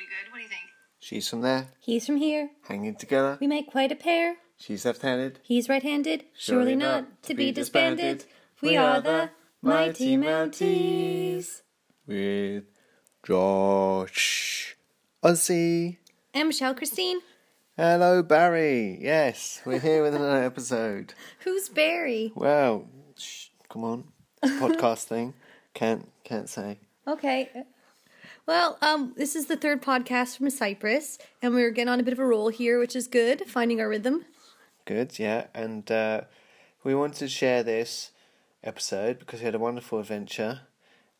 pretty good. What do you think? She's from there, He's from here. hanging together. We make quite a pair. She's left-handed. He's right-handed. Surely not to be disbanded. We are the Mighty Mounties. with Josh, Ozzy. And Michelle Christine. Hello, Barry. Yes, we're here with another episode. Who's Barry? Well, shh, come on, it's a podcast thing. Can't can't say. Okay. Well, um, this is the third podcast from Cyprus, and we're getting on a bit of a roll here, which is good, finding our rhythm. Good, yeah. And uh, we wanted to share this episode because we had a wonderful adventure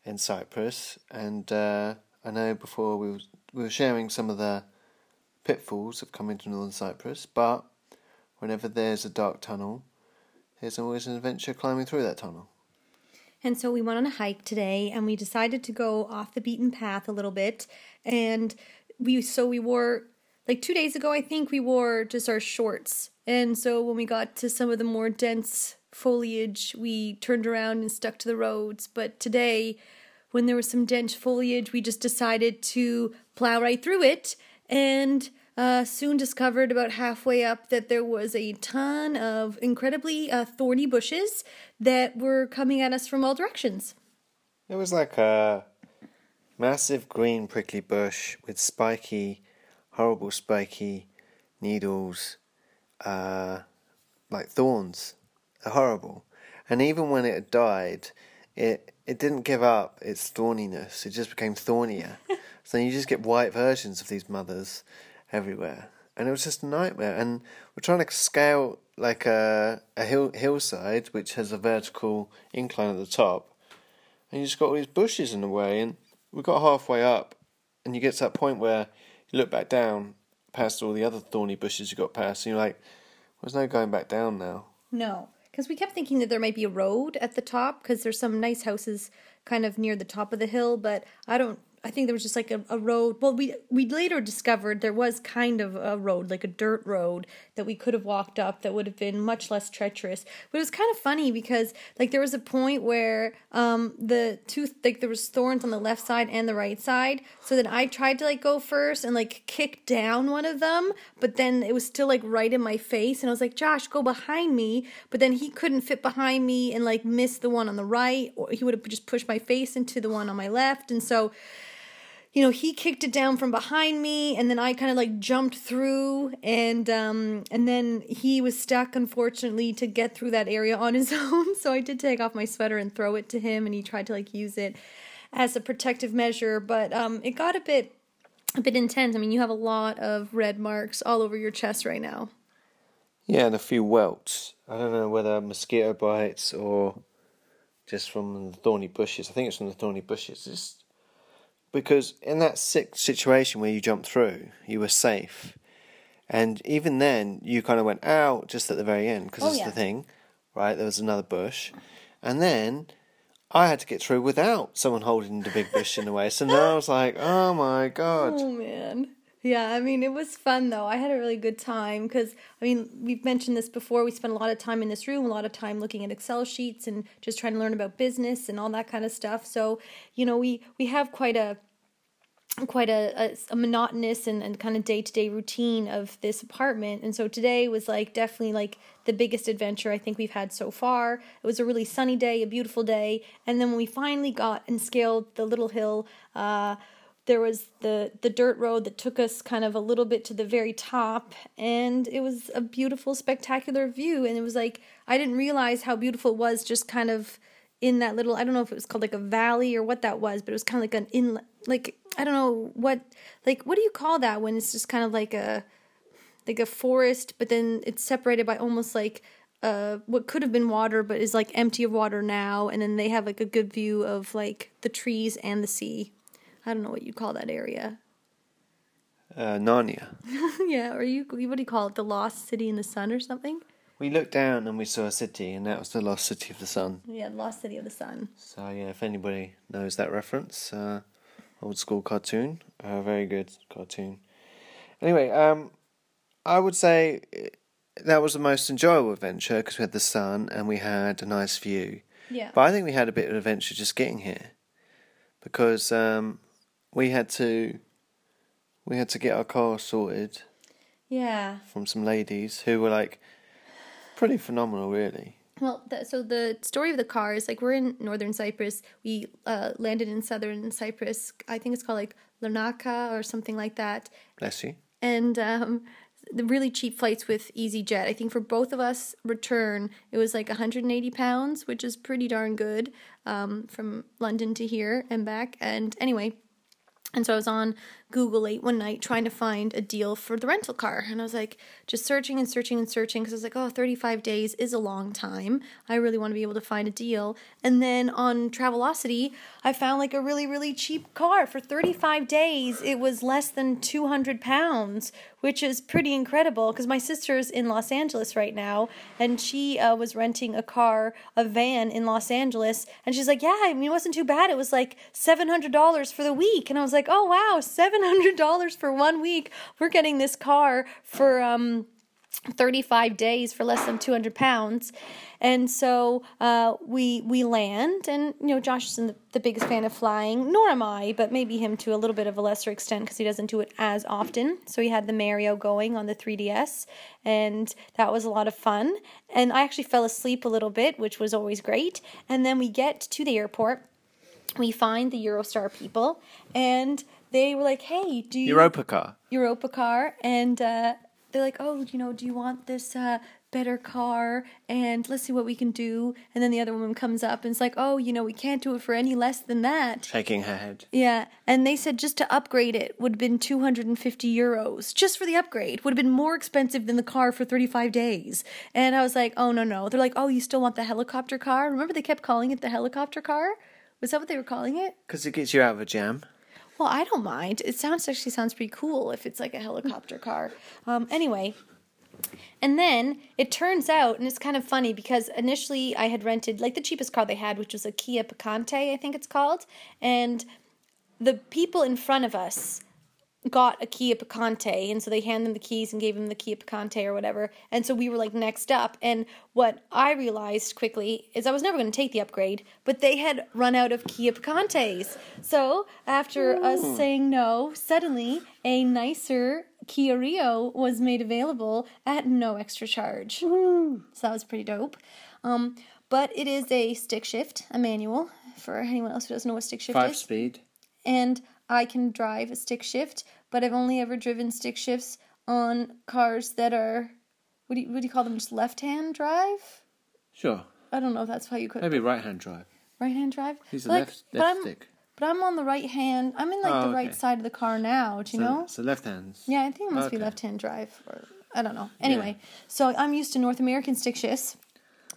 in Cyprus. And uh, I know before we, we were sharing some of the pitfalls of coming to northern Cyprus, but whenever there's a dark tunnel, there's always an adventure climbing through that tunnel. And so we went on a hike today and we decided to go off the beaten path a little bit. And we so we wore like 2 days ago I think we wore just our shorts. And so when we got to some of the more dense foliage, we turned around and stuck to the roads. But today when there was some dense foliage, we just decided to plow right through it and uh, soon discovered about halfway up that there was a ton of incredibly uh, thorny bushes that were coming at us from all directions. It was like a massive green prickly bush with spiky, horrible spiky needles, uh, like thorns. They're horrible. And even when it had died, it it didn't give up its thorniness. It just became thornier. so you just get white versions of these mothers everywhere, and it was just a nightmare. And we're trying to scale like a a hill hillside which has a vertical incline at the top, and you just got all these bushes in the way. And we got halfway up, and you get to that point where you look back down past all the other thorny bushes you got past, and you're like, "There's no going back down now." No, because we kept thinking that there might be a road at the top because there's some nice houses kind of near the top of the hill, but I don't. I think there was just like a, a road. Well, we we later discovered there was kind of a road, like a dirt road that we could have walked up that would have been much less treacherous. But it was kind of funny because like there was a point where um the two like there was thorns on the left side and the right side. So then I tried to like go first and like kick down one of them, but then it was still like right in my face, and I was like, Josh, go behind me. But then he couldn't fit behind me and like miss the one on the right, or he would have just pushed my face into the one on my left, and so you know he kicked it down from behind me and then i kind of like jumped through and um and then he was stuck unfortunately to get through that area on his own so i did take off my sweater and throw it to him and he tried to like use it as a protective measure but um it got a bit a bit intense i mean you have a lot of red marks all over your chest right now Yeah, and a few welts. I don't know whether mosquito bites or just from the thorny bushes. I think it's from the thorny bushes. Just because in that sick situation where you jumped through, you were safe, and even then you kind of went out just at the very end because Oh, that's yeah. the thing, right? There was another bush, and then. I had to get through without someone holding the big bush in the way. So now I was like, oh my god. Oh man. Yeah, I mean, it was fun though. I had a really good time because, I mean, we've mentioned this before. We spent a lot of time in this room, a lot of time looking at Excel sheets and just trying to learn about business and all that kind of stuff. So, you know, we we have quite a quite a, a, a monotonous and, and kind of day-to-day routine of this apartment and so today was like definitely like the biggest adventure i think we've had so far it was a really sunny day a beautiful day and then when we finally got and scaled the little hill uh, there was the the dirt road that took us kind of a little bit to the very top and it was a beautiful spectacular view and it was like i didn't realize how beautiful it was just kind of in that little I don't know if it was called like a valley or what that was, but it was kind of like an inlet like I don't know what like what do you call that when it's just kind of like a like a forest but then it's separated by almost like uh what could have been water but is like empty of water now and then they have like a good view of like the trees and the sea. I don't know what you call that area. Uh, Narnia. yeah, or you what do you call it? The lost city in the sun or something? We looked down and we saw a city, and that was the lost city of the sun. Yeah, the lost city of the sun. So yeah, if anybody knows that reference, uh, old school cartoon, a very good cartoon. Anyway, um, I would say eh, that was the most enjoyable adventure because we had the sun and we had a nice view. Yeah. But I think we had a bit of adventure just getting here, because um, we had to we had to get our car sorted Yeah. from some ladies who were like pretty phenomenal, really. Well, th- so the story of the car is like we're in northern Cyprus. We uh, landed in southern Cyprus. I think it's called like Larnaca or something like that. Bless you. And um, the really cheap flights with EasyJet. I think for both of us return, it was like 180 pounds, which is pretty darn good um, from London to here and back. And anyway, and so I was on Google late one night trying to find a deal for the rental car. And I was like, just searching and searching and searching because I was like, oh, 35 days is a long time. I really want to be able to find a deal. And then on Travelocity, I found like a really, really cheap car. For 35 days, it was less than 200 pounds, which is pretty incredible because my sister's in Los Angeles right now and she uh, was renting a car, a van in Los Angeles. And she's like, yeah, I mean, it wasn't too bad. It was like $700 for the week. And I was like, oh, wow, $700 for one week. We're getting this car for, um, 35 days for less than 200 pounds. And so uh, we we land and you know josh isn't the, the biggest fan of flying nor am i but maybe him to a little bit of a lesser extent because he doesn't do it as often. So he had the mario going on the 3ds and that was a lot of fun. And i actually fell asleep a little bit which was always great. And then we get to the airport. We find the eurostar people and they were like hey do you Europcar. Europa car, and uh, they're like, "Oh, you know, do you want this uh, better car?" And let's see what we can do. And then the other woman comes up and it's like, "Oh, you know, we can't do it for any less than that." Shaking her head. Yeah, and they said just to upgrade it would have been 250 euros just for the upgrade. Would have been more expensive than the car for 35 days. And I was like, "Oh no, no." They're like, "Oh, you still want the helicopter car?" Remember they kept calling it the helicopter car? Was that what they were calling it? Because it gets you out of a jam. Well, I don't mind. It sounds actually sounds pretty cool if it's like a helicopter car. Um, anyway, and then it turns out, and it's kind of funny because initially I had rented like the cheapest car they had, which was a Kia Picanto, I think it's called, and the people in front of us got a Kia Picanto, and so they handed them the keys and gave them the Kia Picanto or whatever. And so we were like next up. And what I realized quickly is I was never going to take the upgrade, but they had run out of Kia Picantos. So after us saying no, suddenly a nicer Kia Rio was made available at no extra charge. So that was pretty dope. Um, but it is a stick shift, a manual. For anyone else who doesn't know what stick shift Five is, speed. and I can drive a stick shift, but I've only ever driven stick shifts on cars that are what do you, what do you call them? Just left hand drive? Sure. I don't know if that's how you could Maybe right hand drive. right hand drive. He's a But, like, left, but left I'm stick. but I'm on the right hand. I'm in like Oh, the right side of the car now. Do you so, know? So left hands. Yeah, I think it must be left hand drive or I don't know. Anyway, so I'm used to North American stick shifts.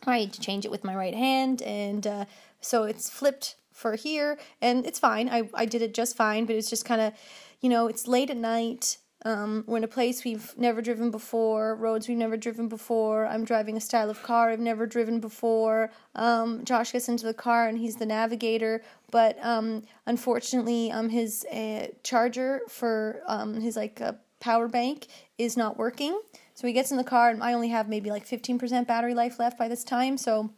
I change it with my right hand and uh, so it's flipped for here and it's fine. I, I did it just fine, but it's just kind of, you know, it's late at night. Um, we're in a place we've never driven before, roads we've never driven before. I'm driving a style of car I've never driven before. Um, Josh gets into the car and he's the navigator, but um, unfortunately, um, his uh, charger for um, his like uh, power bank is not working. So he gets in the car, and I only have maybe like 15% battery life left by this time. So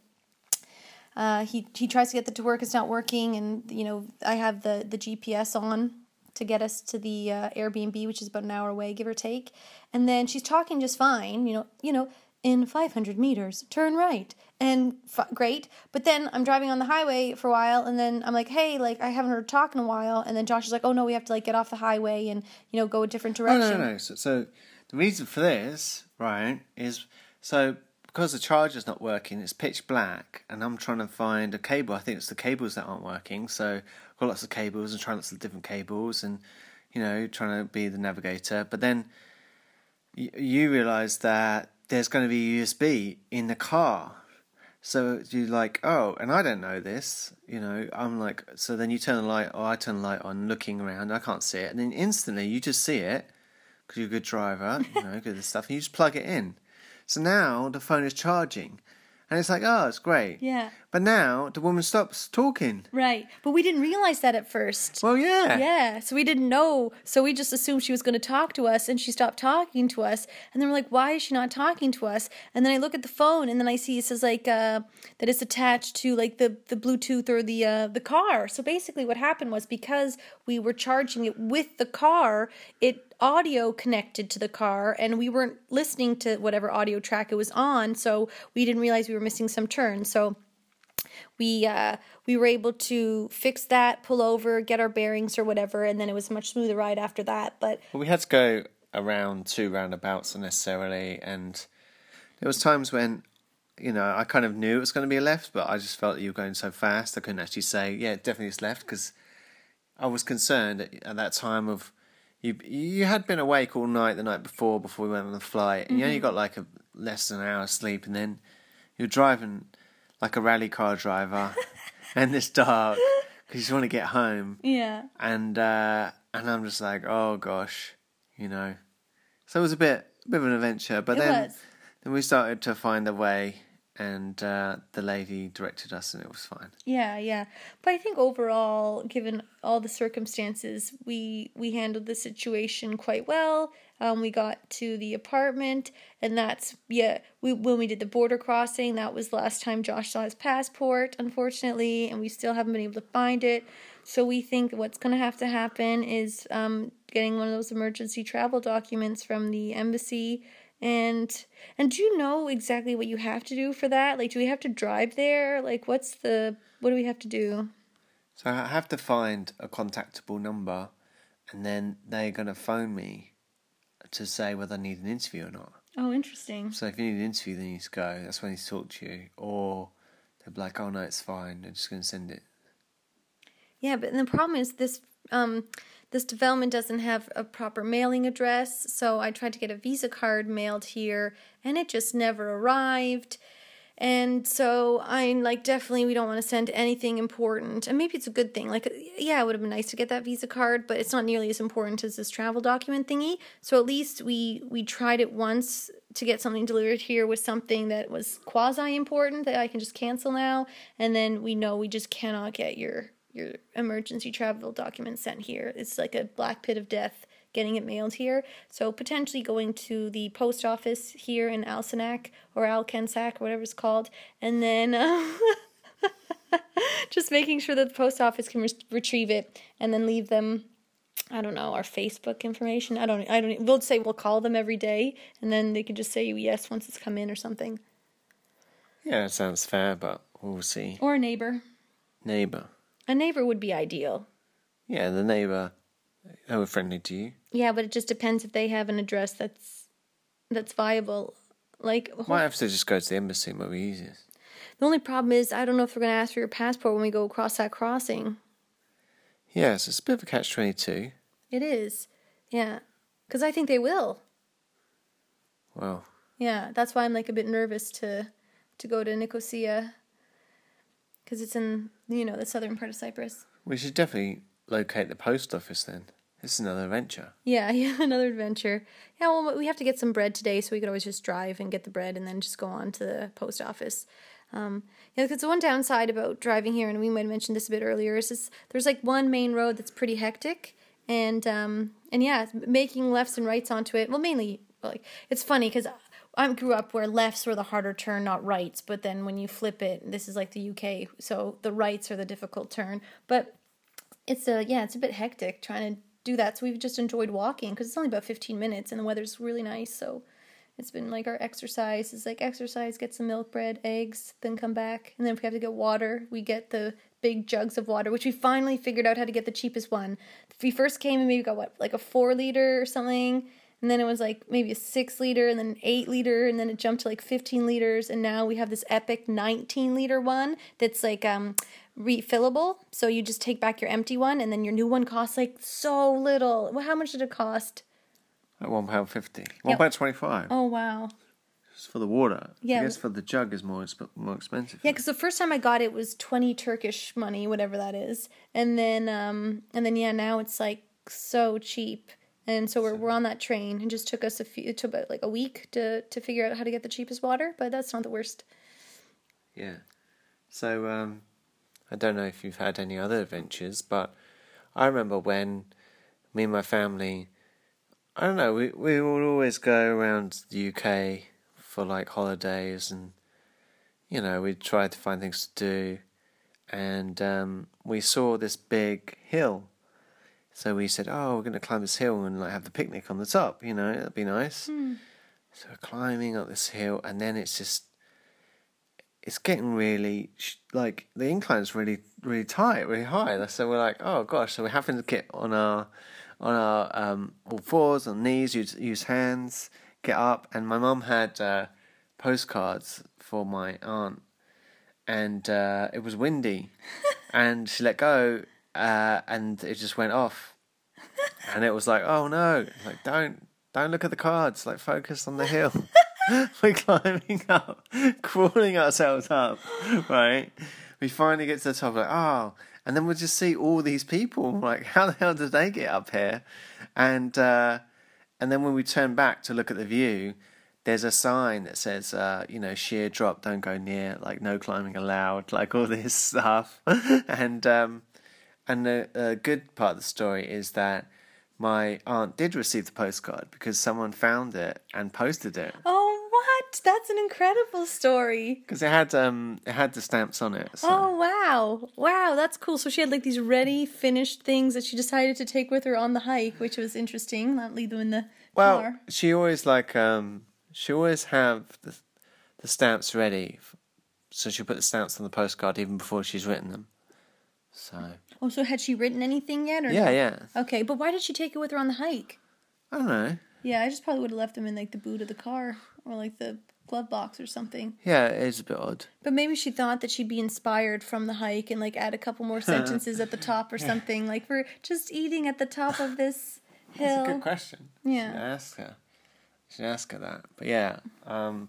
uh, he he tries to get that to work. It's not working, and you know I have the the GPS on to get us to the uh, Airbnb, which is about an hour away, give or take. And then she's talking just fine. You know, you know, in 500 meters, turn right, and f- great. But then I'm driving on the highway for a while, and then I'm like, hey, like I haven't heard her talk in a while. And then Josh is like, oh no, we have to like get off the highway and you know go a different Oh, direction. no, no, no. So, so the reason for this, right, is so because the charger's not working, it's pitch black, and I'm trying to find a cable. I think it's the cables that aren't working. So I've got lots of cables and trying lots of different cables, and you know, trying to be the navigator. But then you, you realise that there's going to be USB in the car. So you're like, oh, and I don't know this, you know. I'm like, so then you turn the light, or I turn the light on, looking around. I can't see it, and then instantly you just see it because you're a good driver, you know, good at this stuff, and you just plug it in. So now the phone is charging, and it's like, oh, it's great. Yeah. But now the woman stops talking. Right. But we didn't realize that at first. Well, yeah. Yeah, so we didn't know. So we just assumed she was going to talk to us, and she stopped talking to us. And then we're like, "Why is she not talking to us?" And then I look at the phone, and then I see it says like uh, that it's attached to like the the Bluetooth or the uh, the car. So basically, what happened was because we were charging it with the car, it audio connected to the car and we weren't listening to whatever audio track it was on so we didn't realize we were missing some turns so we uh, we were able to fix that pull over get our bearings or whatever and then it was a much smoother ride after that but Well, we had to go around two roundabouts unnecessarily, and there was times when, you know, I kind of knew it was going to be a left, but I just felt that you were going so fast, I couldn't actually say, yeah, definitely it's left, because I was concerned at, at that time of you. You had been awake all night the night before, before we went on the flight, and you only got like a less than an hour's sleep, and then you're driving like a rally car driver, and it's dark because you just want to get home yeah and uh, and I'm just like, oh gosh, you know. So it was a bit, a bit of an adventure, but it then was then we started to find a way, and uh, the lady directed us, and it was fine. Yeah, yeah. But I think overall, given all the circumstances, we we handled the situation quite well. Um, we got to the apartment, and that's yeah. We when we did the border crossing, that was the last time Josh saw his passport, unfortunately, and we still haven't been able to find it. So we think what's going to have to happen is um, getting one of those emergency travel documents from the embassy. And and do you know exactly what you have to do for that? Like, do we have to drive there? Like, what's the what do we have to do? So I have to find a contactable number, and then they're gonna phone me to say whether I need an interview or not. Oh, interesting. So if you need an interview, then you need to go. That's when he's talk to you, or they'll be like, oh no, it's fine. They're just gonna send it. Yeah, but the problem is this um this development doesn't have a proper mailing address, so I tried to get a Visa card mailed here and it just never arrived. And so I'm like, definitely, we don't want to send anything important. And maybe it's a good thing. Like, yeah, it would have been nice to get that Visa card, but it's not nearly as important as this travel document thingy. So at least we we tried it once to get something delivered here with something that was quasi important that I can just cancel now. And then we know we just cannot get your your emergency travel document sent here. It's like a black pit of death getting it mailed here. So potentially going to the post office here in Alsanac or Alkensac, whatever it's called, and then uh, just making sure that the post office can re- retrieve it and then leave them. I don't know our Facebook information. I don't. I don't. We'll say we'll call them every day, and then they can just say yes once it's come in or something. Yeah, it sounds fair, but we'll see. Or a neighbor. Neighbor. A neighbor would be ideal. Yeah, the neighbor. They were friendly to you. Yeah, but it just depends if they have an address that's that's viable. Like Might have to just go to the embassy. Might be easiest. the only problem is I don't know if they're gonna ask for your passport when we go across that crossing. Yes, it's a bit of a catch twenty two. It is, yeah, because I think they will. Well, Yeah, that's why I'm like a bit nervous to to go to Nicosia because it's in you know the southern part of Cyprus. we should definitely locate the post office then. This is another adventure. Yeah, yeah, another adventure. Yeah, well, we have to get some bread today, so we could always just drive and get the bread and then just go on to the post office. Um, yeah, because the one downside about driving here, and we might have mentioned this a bit earlier, is this, there's like one main road that's pretty hectic, and um, and yeah, making lefts and rights onto it. Well, mainly like it's funny because I grew up where lefts were the harder turn, not rights. But then when you flip it, this is like the UK, so the rights are the difficult turn. But it's a yeah, it's a bit hectic trying to do that. So we've just enjoyed walking because it's only about fifteen minutes and the weather's really nice. So it's been like our exercise is like exercise, get some milk bread, eggs, then come back, and then if we have to get water, we get the big jugs of water, which we finally figured out how to get the cheapest one. We first came and maybe got what like a four liter or something. And then it was like maybe a six liter and then an eight liter and then it jumped to like 15 liters. And now we have this epic 19 liter one that's like um, refillable. So you just take back your empty one and then your new one costs like so little. Well, how much did it cost? At one pound fifty. One pound twenty five. Oh, wow. Just for the water. Yeah. I guess for the jug is more exp- more expensive. Yeah, because the first time I got it was 20 Turkish money, whatever that is. And then, um, and then yeah, now it's like so cheap. And so we're, we're on that train. It just took us a few, it took about like a week to, to figure out how to get the cheapest water, but that's not the worst. Yeah. So um, I don't know if you've had any other adventures, but I remember when me and my family, I don't know, we we would always go around the UK for like holidays, and you know we'd try to find things to do, and um, we saw this big hill. So we said, "Oh, we're going to climb this hill and like have the picnic on the top. You know, that'd be nice." So we're climbing up this hill, and then it's just it's getting really like the incline's really really tight, really high. So we're like, "Oh gosh!" So we're having to get on our on our um, all fours, on knees, use use hands, get up. And my mum had uh, postcards for my aunt, and uh, it was windy, and she let go, uh, and it just went off, and it was like, oh no, like don't don't look at the cards, like focus on the hill. We're climbing up, crawling ourselves up, right? We finally get to the top, like oh, and then we'll just see all these people. Like, how the hell did they get up here? And uh, and then when we turn back to look at the view, there's a sign that says, uh, you know, sheer drop, don't go near, like no climbing allowed, like all this stuff. and um, and the uh, good part of the story is that my aunt did receive the postcard because someone found it and posted it Oh, what? That's an incredible story. because it had um it had the stamps on it. So. Oh wow, wow, that's cool. So she had like these ready, finished things that she decided to take with her on the hike, which was interesting. Not leave them in the Well, car. she always like um she always have the the stamps ready, so she put the stamps on the postcard even before she's written them. So Oh, so had she written anything yet? Or yeah, no? yeah. Okay, but why did she take it with her on the hike? I don't know. Yeah, I just probably would have left them in like the boot of the car or like the glove box or something. Yeah, it is a bit odd. But maybe she thought that she'd be inspired from the hike and like add a couple more sentences at the top or something. Like we're just eating at the top of this hill. That's a good question. Yeah. Should ask her. Should ask her that. But yeah, um,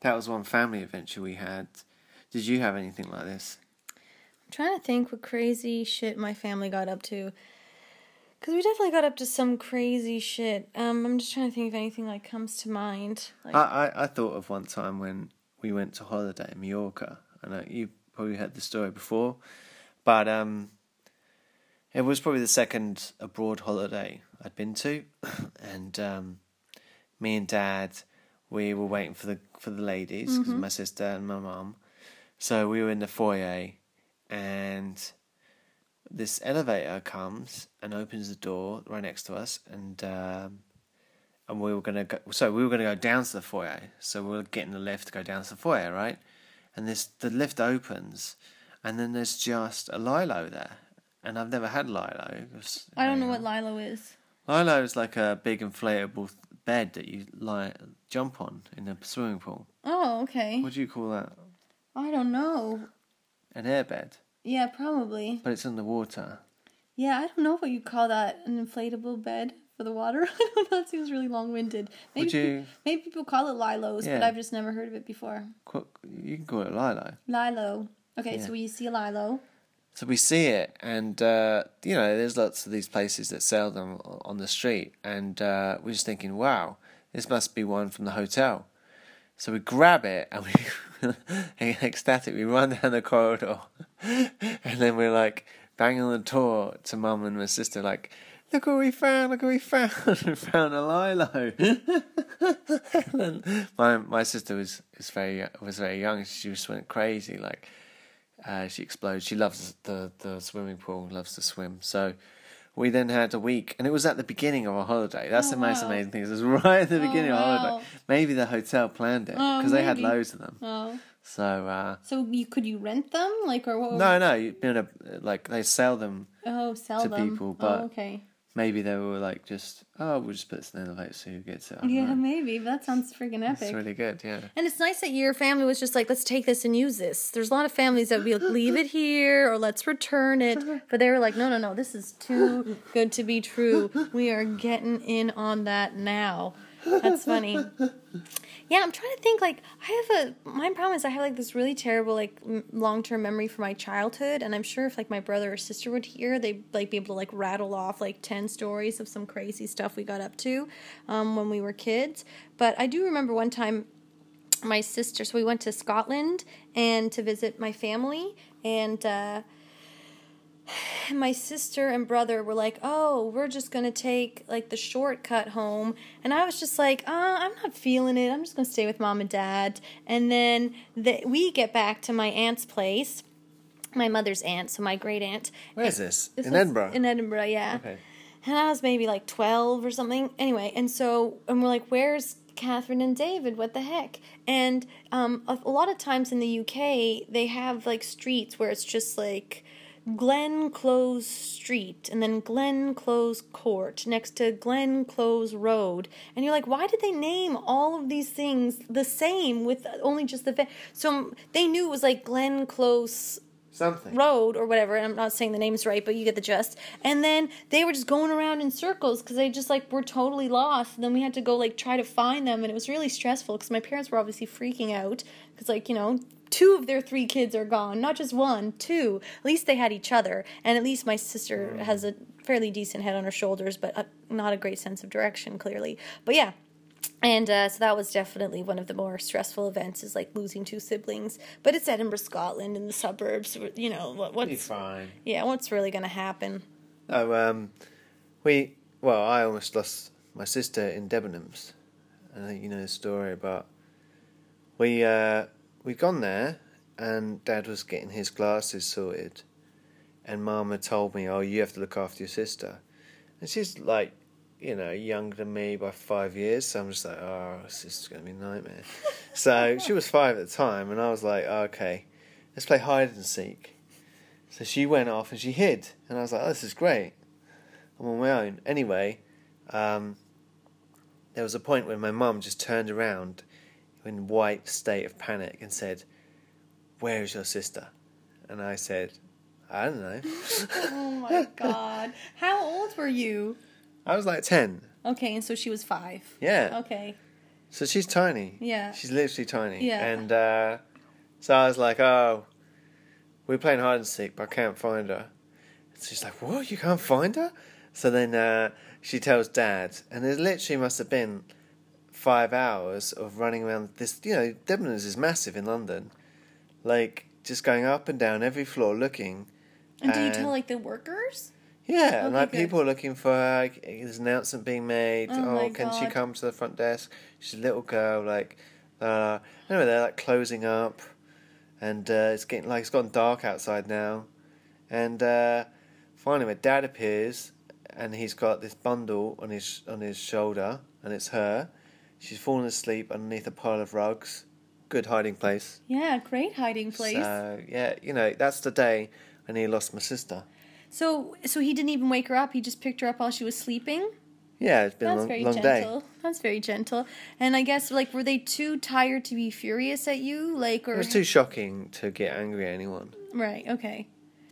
that was one family adventure we had. Did you have anything like this? Trying to think what crazy shit my family got up to. Cause we definitely got up to some crazy shit. Um, I'm just trying to think if anything like comes to mind. Like, I, I, I thought of one time when we went to holiday in Mallorca. I know you probably heard the story before, but um, it was probably the second abroad holiday I'd been to, and um, me and Dad, we were waiting for the for the ladies because my sister and my mum. So we were in the foyer, and this elevator comes and opens the door right next to us, and um, and we were gonna go. So we were gonna go down to the foyer. So we are getting the lift to go down to the foyer, right? And this the lift opens, and then there's just a Lilo there, and I've never had Lilo. Was- I don't know what Lilo is. Lilo is like a big inflatable bed that you lie jump on in a swimming pool. Oh, okay. What do you call that? I don't know. An airbed, Yeah, probably. but it's in the water. Yeah, I don't know what you call that. An inflatable bed for the water. I don't know. That seems really long winded. Maybe, Would you? maybe people call it Lilos, but I've just never heard of it before. You can call it Lilo. Lilo. Okay, Yeah. so you see Lilo. So we see it, and uh, you know, there's lots of these places that sell them on the street, and uh, we're just thinking, wow, this must be one from the hotel. So we grab it, and we ecstatic. We run down the corridor, and then we're like banging on the door to mum and my sister, like, "Look what we found! Look what we found! we found a Lilo." and my my sister was was very was very young. She just went crazy, like. Uh, she exploded. She loves the, the swimming pool, loves to swim. So we then had a week, and it was at the beginning of our holiday. That's Oh, the most wow. amazing thing. It was right at the Oh, beginning of our wow. holiday. Maybe the hotel planned it Oh, because they had loads of them. Oh. So uh, So you could you rent them? Like or what? no, no, you know, like they sell them. Oh, sell them to them. people, but- oh, okay. Maybe they were like just oh, we'll just put this in the elevator so who gets it. I Yeah, know. maybe. That sounds freaking epic. it's really good. Yeah. And it's nice that your family was just like, let's take this and use this. There's a lot of families that would be like, leave it here or let's return it. But they were like, no, no, no, this is too good to be true. We are getting in on that now. That's funny. Yeah, I'm trying to think. Like, I have a my problem is I have like this really terrible like long term memory for my childhood, and I'm sure if like my brother or sister would hear, they'd like be able to like rattle off like ten stories of some crazy stuff we got up to um, when we were kids. But I do remember one time my sister so we went to scotland and to visit my family and uh my sister and brother were like oh we're just gonna take like the shortcut home and i was just like uh, i'm not feeling it i'm just gonna stay with mom and dad and then the, we get back to my aunt's place my mother's aunt so my great aunt Where is this? This in Edinburgh. in edinburgh yeah okay. and I was maybe like 12 or something. Anyway, and so, and we're like, where's Catherine and David? What the heck? And um, a, a lot of times in the UK, they have like streets where it's just like Glen Close Street and then Glen Close Court next to Glen Close Road. And you're like, why did they name all of these things the same with only just the. Fa-? So they knew it was like Glen Close Something. road or whatever. And I'm not saying the name's right, but you get the gist. And then they were just going around in circles because they just like were totally lost. And then we had to go like try to find them, and it was really stressful because my parents were obviously freaking out because like you know two of their three kids are gone, not just one, two. At least they had each other, and at least my sister has a fairly decent head on her shoulders, but uh not a great sense of direction clearly. But yeah, and uh, so that was definitely one of the more stressful events is like losing two siblings but it's edinburgh scotland in the suburbs you know what, Be what's fine. yeah what's really going to happen Oh, um, we well, I almost lost my sister in Debenhams. I think you know the story about we uh, we'd gone there and Dad was getting his glasses sorted, and Mama told me, "Oh, you have to look after your sister," and she's like, you know, younger than me by five years. So I'm just like, "Oh, this is going to be a nightmare." so she was five at the time, and I was like, oh, "Okay, let's play hide and seek." So she went off and she hid, and I was like, "Oh, this is great." I'm on my own. Anyway, um, there was a point when my mum just turned around in white state of panic and said, "Where is your sister?" And I said, "I don't know." oh my god how old were you I was like ten. okay and so she was five Yeah. okay So she's tiny. Yeah. She's literally tiny. Yeah. And uh, so I was like, "Oh, we're playing hide and seek, but I can't find her." And she's like, "What? You can't find her?" So then uh, she tells Dad, and it literally must have been five hours of running around this. You know, Debenhams is massive in London, like just going up and down every floor looking. and do you tell like the workers Yeah, and like good. people are looking for her. like, There's an announcement being made. Oh Oh, can she come to the front desk? She's a little girl. Like, uh, anyway, they're like closing up, and uh, it's getting like it's gotten dark outside now, and uh, finally, my dad appears, and he's got this bundle on his on his shoulder, and it's her. She's fallen asleep underneath a pile of rugs. Good hiding place. yeah great hiding place So yeah, you know that's the day I nearly lost my sister. so so he didn't even wake her up he just picked her up while she was sleeping Yeah, it's been That's a long, very long day. gentle. That's very gentle. And I guess like were they too tired to be furious at you? Like or It was too shocking to get angry at anyone. Right, okay.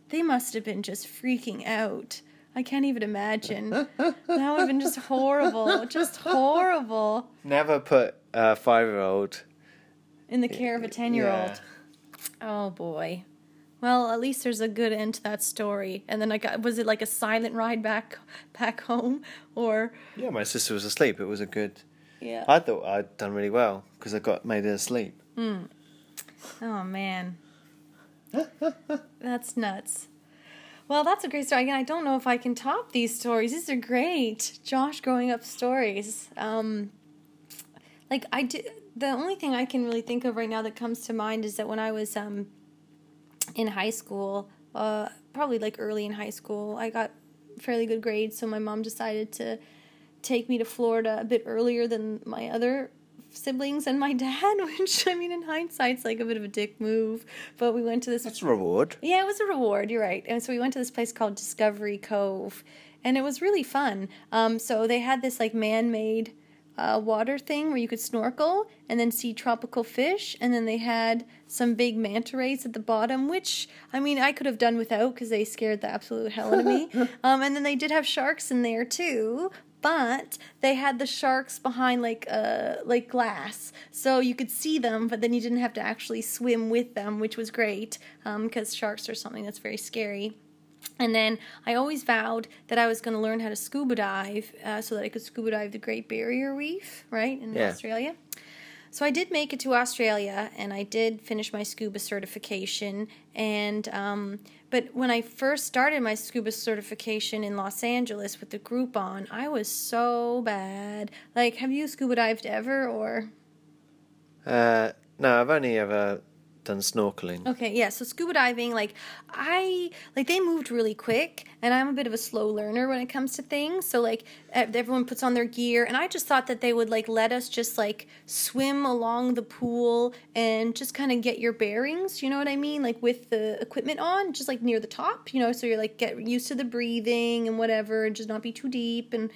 They must have been just freaking out. I can't even imagine. that would have been just horrible. Just horrible. Never put a five year old. In the care of a 10 year old. Oh boy. Well, at least there's a good end to that story. And then I got was it like a silent ride back back home or Yeah, my sister was asleep. It was a good. yeah. I thought I'd done really well because I got made her asleep. Hmm. Oh man. that's nuts. Well, that's a great story. Again, I don't know if I can top these stories. These are great. Josh growing up stories. Um like I did the only thing I can really think of right now that comes to mind is that when I was um in high school, uh probably like early in high school, I got fairly good grades, so my mom decided to take me to Florida a bit earlier than my other siblings and my dad, which I mean in hindsight's like a bit of a dick move. But we went to this That's a reward. yeah, it was a reward. You're right. And so we went to this place called Discovery Cove, and it was really fun. Um, so they had this like man-made uh, water thing where you could snorkel and then see tropical fish, and then they had some big manta rays at the bottom, which I mean I could have done without because they scared the absolute hell out of me. um, and then they did have sharks in there too. But they had the sharks behind like uh like glass, so you could see them, but then you didn't have to actually swim with them, which was great because sharks are something that's very scary. And then I always vowed that I was going to learn how to scuba dive uh, so that I could scuba dive the Great Barrier Reef, right, in Yeah. Australia. So I did make it to Australia, and I did finish my scuba certification. And um, but when I first started my scuba certification in Los Angeles with the Groupon, I was so bad. Like, have you scuba dived ever, or Uh, no, I've only ever done snorkeling. Okay, yeah. So scuba diving, like I like they moved really quick, and I'm a bit of a slow learner when it comes to things. So like everyone puts on their gear, and I just thought that they would like let us just like swim along the pool and just kind of get your bearings. You know what I mean? Like with the equipment on, just like near the top. You know, so you're like get used to the breathing and whatever, and just not be too deep and.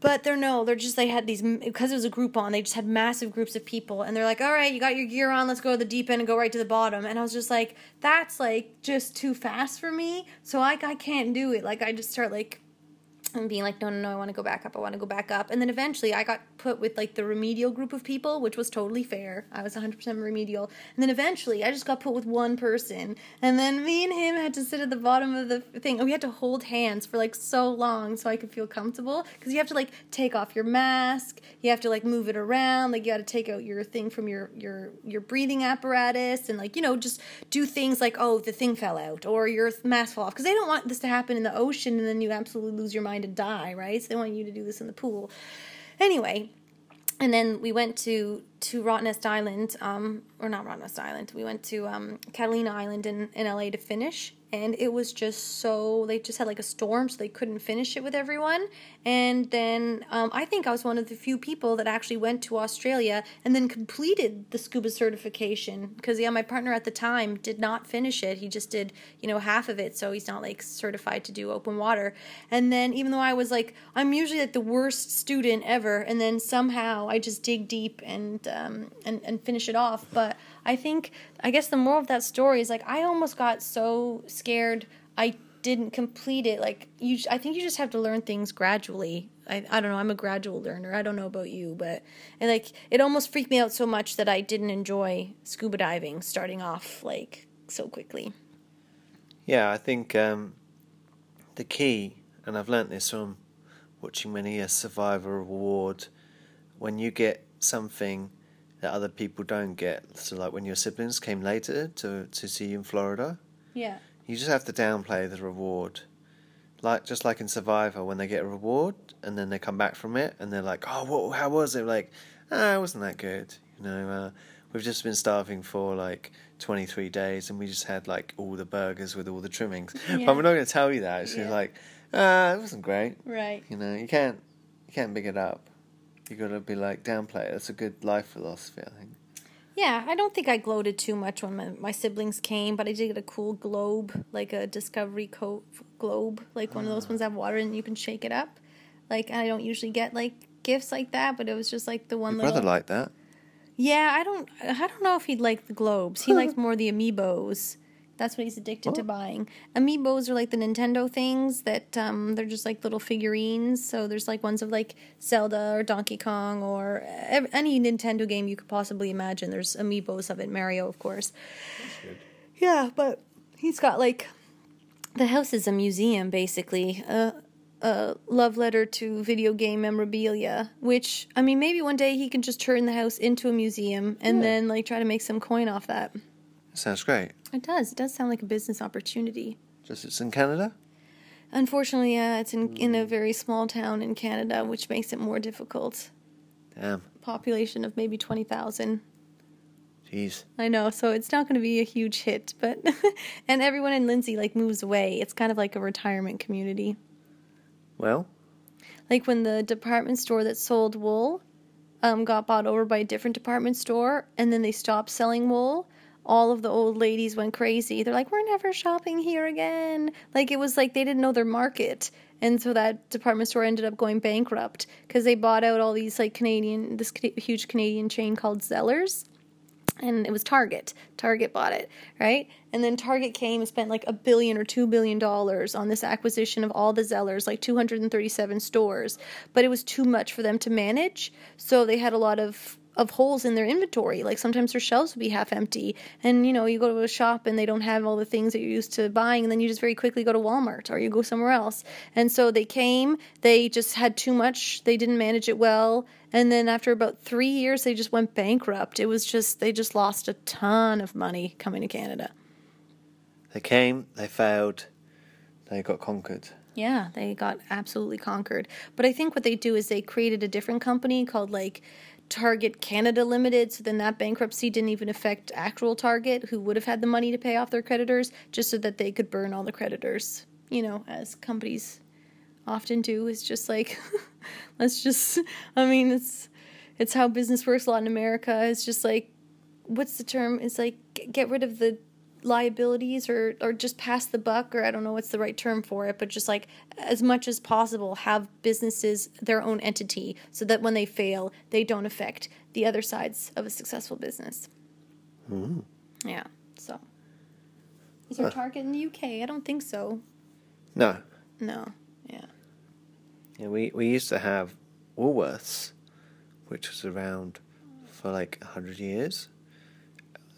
But they're no, they're just they had these because it was a Groupon. They just had massive groups of people, and they're like, "All right, you got your gear on. Let's go to the deep end and go right to the bottom." And I was just like, "That's like just too fast for me." So like I can't do it. Like I just start like and being like, no, no, no, I want to go back up. I want to go back up. And then eventually I got put with like the remedial group of people, which was totally fair. I was 100% remedial. And then eventually I just got put with one person. And then me and him had to sit at the bottom of the thing. And we had to hold hands for like so long so I could feel comfortable. Because you have to like take off your mask. You have to like move it around. Like you got to take out your thing from your, your, your breathing apparatus. And like, you know, just do things like, oh, the thing fell out or your mask fell off. Because they don't want this to happen in the ocean and then you absolutely lose your mind to die, right? So they want you to do this in the pool. Anyway, and then we went to to Rottnest Island, um, or not Rottnest Island. We went to um, Catalina Island in, in LA to finish, and it was just so they just had like a storm, so they couldn't finish it with everyone. And then um, I think I was one of the few people that actually went to Australia and then completed the scuba certification because yeah, my partner at the time did not finish it. He just did you know half of it, so he's not like certified to do open water. And then even though I was like I'm usually like the worst student ever, and then somehow I just dig deep and um, and and finish it off. But I think I guess the moral of that story is like I almost got so scared I didn't complete it. Like you, I think you just have to learn things gradually. I I don't know. I'm a gradual learner. I don't know about you, but and like it almost freaked me out so much that I didn't enjoy scuba diving starting off like so quickly. Yeah, I think um, the key, and I've learnt this from watching many a Survivor award, when you get something that other people don't get. So, like when your siblings came later to to see you in Florida, Yeah. you just have to downplay the reward. Like just like in Survivor, when they get a reward and then they come back from it and they're like, "Oh, what? How was it?" Like, ah, it wasn't that good. You know, uh, we've just been starving for like twenty three days and we just had like all the burgers with all the trimmings. Yeah. But we're not going to tell you that. It's Yeah. like, ah, it wasn't great. Right. You know, you can't you can't big it up. You got to be like downplay it. That's a good life philosophy, I think. Yeah, I don't think I gloated too much when my, my siblings came, but I did get a cool globe, like a Discovery Cove globe, like one of those ah. ones that have water and you can shake it up. Like I don't usually get like gifts like that, but it was just like the one Your little. brother liked that. yeah, I don't. I don't know if he'd like the globes. He likes more the amiibos. That's what he's addicted to Oh. buying. Amiibos are like the Nintendo things that um, they're just like little figurines. So there's like ones of like Zelda or Donkey Kong or ev- any Nintendo game you could possibly imagine. There's amiibos of it. Mario, of course. Yeah, but he's got like the house is a museum basically. A a love letter to video game memorabilia, which I mean maybe one day he can just turn the house into a museum and Yeah. then like try to make some coin off that. Sounds great. It does. It does sound like a business opportunity. Just it's in Canada. Unfortunately, yeah, it's in in a very small town in Canada, which makes it more difficult. Damn. Population of maybe twenty thousand. Jeez. I know, so it's not going to be a huge hit, but and everyone in Lindsay like moves away. It's kind of like a retirement community. Well, Like when the department store that sold wool um, got bought over by a different department store, and then they stopped selling wool. All of the old ladies went crazy. They're like, "We're never shopping here again." Like it was like they didn't know their market, and so that department store ended up going bankrupt because they bought out all these like Canadian, this huge Canadian chain called Zellers and it was Target. Target bought it, right? And then Target came and spent like a billion or two billion dollars on this acquisition of all the Zellers, like 237 stores. But it was too much for them to manage, so they had a lot of of holes in their inventory. Like sometimes their shelves would be half empty, and you know you go to a shop and they don't have all the things that you're used to buying, and then you just very quickly go to Walmart or you go somewhere else. And so they came, they just had too much, they didn't manage it well, and then after about three years, they just went bankrupt. It was just they just lost a ton of money coming to Canada. they came, they failed, they got conquered. Yeah, they got absolutely conquered. But I think what they do is they created a different company called like Target Canada Limited, so then that bankruptcy didn't even affect actual Target, who would have had the money to pay off their creditors, just so that they could burn all the creditors. You know, as companies often do, It's just like, let's just, I mean, it's it's how business works a lot in America. It's just like, what's the term? It's like get rid of the liabilities or or just pass the buck or I don't know what's the right term for it, but just like as much as possible have businesses their own entity so that when they fail, they don't affect the other sides of a successful business. Mm-hmm. Yeah. So is there a Target in the UK? I don't think so. No. No. Yeah. Yeah, we, we used to have Woolworths, which was around for like 100 years.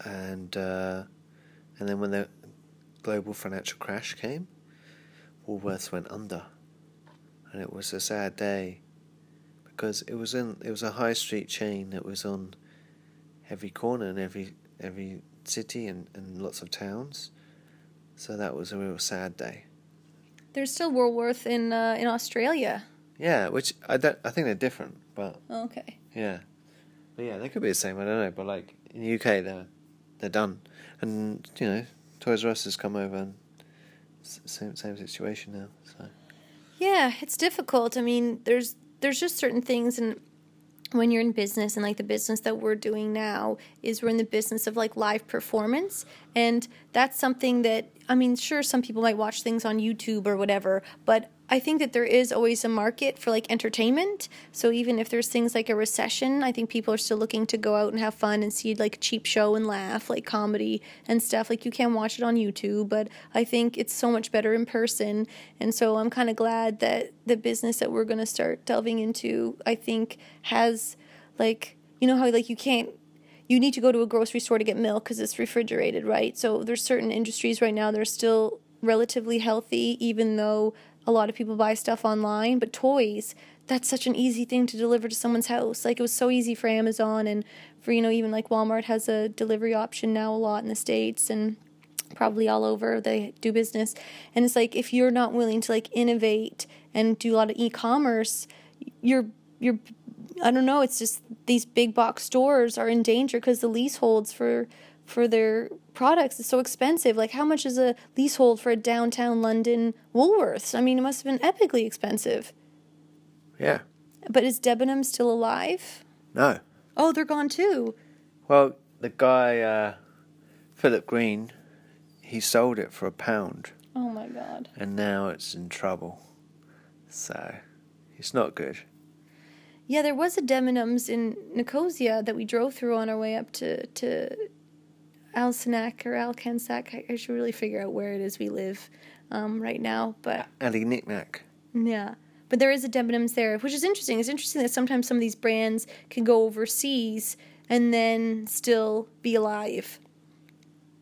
And uh, and then when the global financial crash came, Woolworths went under, and it was a sad day because it was in it was a high street chain that was on every corner in every every city and, and lots of towns. So that was a real sad day. There's still Woolworth in uh, in Australia. Yeah, which I don't I think they're different, but Okay. yeah, but yeah, they could be the same. I don't know, but like in the UK, they're they're done, and you know, Toys R Us has come over and same same situation now. So Yeah, it's difficult. I mean, there's there's just certain things and when you're in business and like the business that we're doing now is we're in the business of like live performance and that's something that I mean, sure some people might watch things on YouTube or whatever, but I think that there is always a market for like entertainment. So even if there's things like a recession, I think people are still looking to go out and have fun and see like a cheap show and laugh, like comedy and stuff. Like you can watch it on YouTube, but I think it's so much better in person. And so I'm kind of glad that the business that we're going to start delving into, I think has like you know how like you can't you need to go to a grocery store to get milk because it's refrigerated, right? So there's certain industries right now that are still relatively healthy, even though a lot of people buy stuff online. But toys, that's such an easy thing to deliver to someone's house. Like it was so easy for Amazon and for, you know, even like Walmart has a delivery option now a lot in the States and probably all over they do business. And it's like if you're not willing to like innovate and do a lot of e commerce, you're you're I don't know. It's just these big box stores are in danger because the leaseholds for for their products is so expensive. Like, how much is a leasehold for a downtown London Woolworths? I mean, it must have been epically expensive. yeah, But is Debenham still alive? no. Oh, they're gone too. Well, the guy uh, Philip Green, he sold it for a pound, Oh my god. and now it's in trouble. So it's not good. Yeah, there was a Debenhams in Nicosia that we drove through on our way up to to Alsanac or Alcansac. I, I should really figure out where it is we live um, right now, but Ali Knick-Knack. Yeah. But there is a Debenhams there, which is interesting. It's interesting that sometimes some of these brands can go overseas and then still be alive.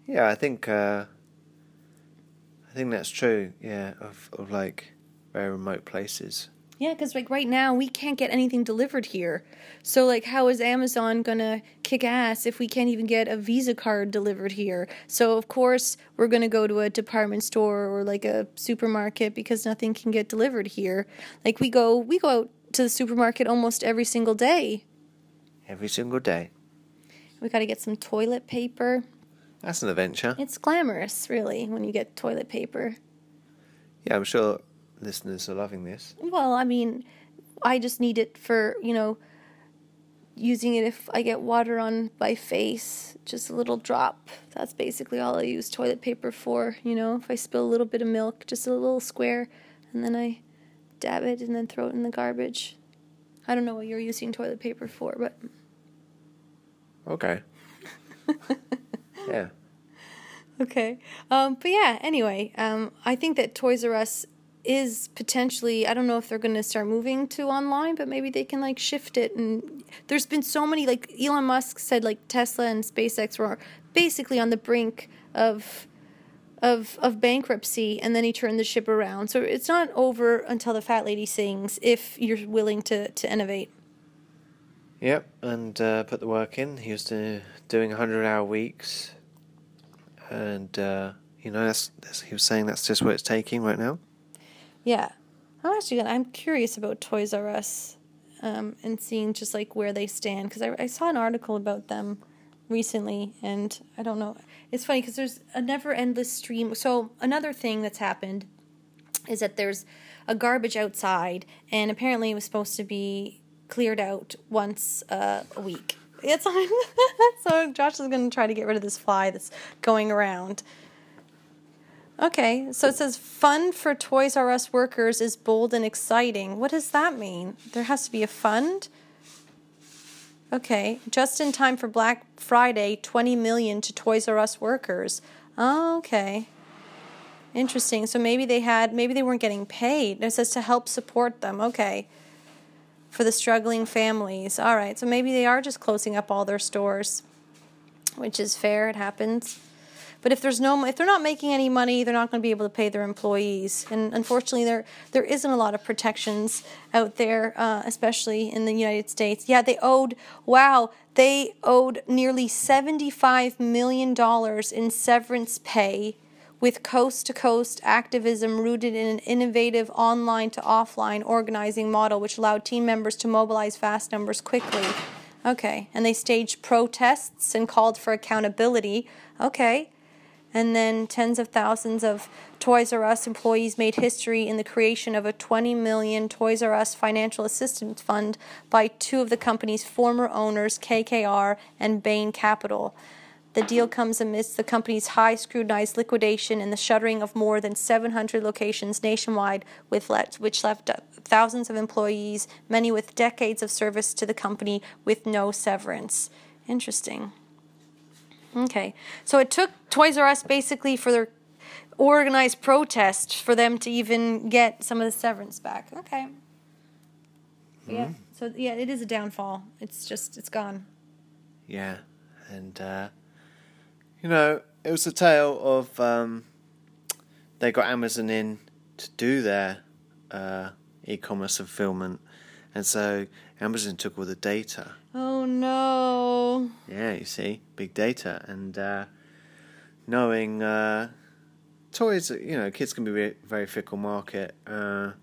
Yeah, I think uh, I think that's true. Yeah, of of like very remote places. Yeah, because like right now we can't get anything delivered here. So like, how is Amazon gonna kick ass if we can't even get a Visa card delivered here? So of course we're gonna go to a department store or like a supermarket because nothing can get delivered here. Like we go we go out to the supermarket almost every single day. Every single day. We got to get some toilet paper. That's an adventure. It's glamorous, really, when you get toilet paper. Yeah, I'm sure listeners are loving this. Well, I mean, I just need it for, you know, using it if I get water on my face, just a little drop. That's basically all I use toilet paper for, you know, if I spill a little bit of milk, just a little square, and then I dab it and then throw it in the garbage. I don't know what you're using toilet paper for, but Okay. yeah. Okay. Um, but yeah, anyway, um, I think that Toys R Us is potentially, I don't know if they're going to start moving to online, but maybe they can like shift it. And there's been so many, like Elon Musk said, like Tesla and SpaceX were basically on the brink of. Of, of bankruptcy and then he turned the ship around. So it's not over until the fat lady sings if you're willing to, to innovate. Yep, and uh, put the work in. He was do, doing 100 hour weeks. And, uh, you know, that's, that's, he was saying that's just what it's taking right now. Yeah. I'm actually gonna, I'm curious about Toys R Us. um, and seeing just like where they stand because I, I saw an article about them recently and I don't know. It's funny because there's a never endless stream. So another thing that's happened is that there's a garbage outside and apparently it was supposed to be cleared out once uh, a week. It's so Josh is going to try to get rid of this fly that's going around. Okay, so it says fund for Toys R Us workers is bold and exciting. What does that mean? There has to be a fund? Okay, just in time for Black Friday, 20 million to Toys R Us workers. Okay. Interesting. So maybe they had maybe they weren't getting paid. It says to help support them. Okay. For the struggling families. All right. So maybe they are just closing up all their stores, which is fair. It happens. But if there's no, if they're not making any money, they're not going to be able to pay their employees. And unfortunately, there there isn't a lot of protections out there, uh, especially in the United States. Yeah, they owed wow, they owed nearly seventy five million dollars in severance pay. With coast to coast activism rooted in an innovative online to offline organizing model, which allowed team members to mobilize vast numbers quickly. Okay, and they staged protests and called for accountability. Okay, and then tens of thousands of Toys R Us employees made history in the creation of a 20 million Toys R Us financial assistance fund by two of the company's former owners, KKR and Bain Capital. The deal comes amidst the company's high scrutinized liquidation and the shuttering of more than 700 locations nationwide, which left thousands of employees, many with decades of service to the company, with no severance. Interesting. Okay. So it took Toys R Us basically for their organized protest for them to even get some of the severance back. Okay. Mm-hmm. Yeah. So yeah, it is a downfall. It's just it's gone. Yeah, and uh, you know it was a tale of um, they got Amazon in to do their uh, e-commerce fulfillment, and so Amazon took all the data. Oh no. Yeah, you see, big data and uh, knowing uh, toys. You know, kids can be very fickle market, uh,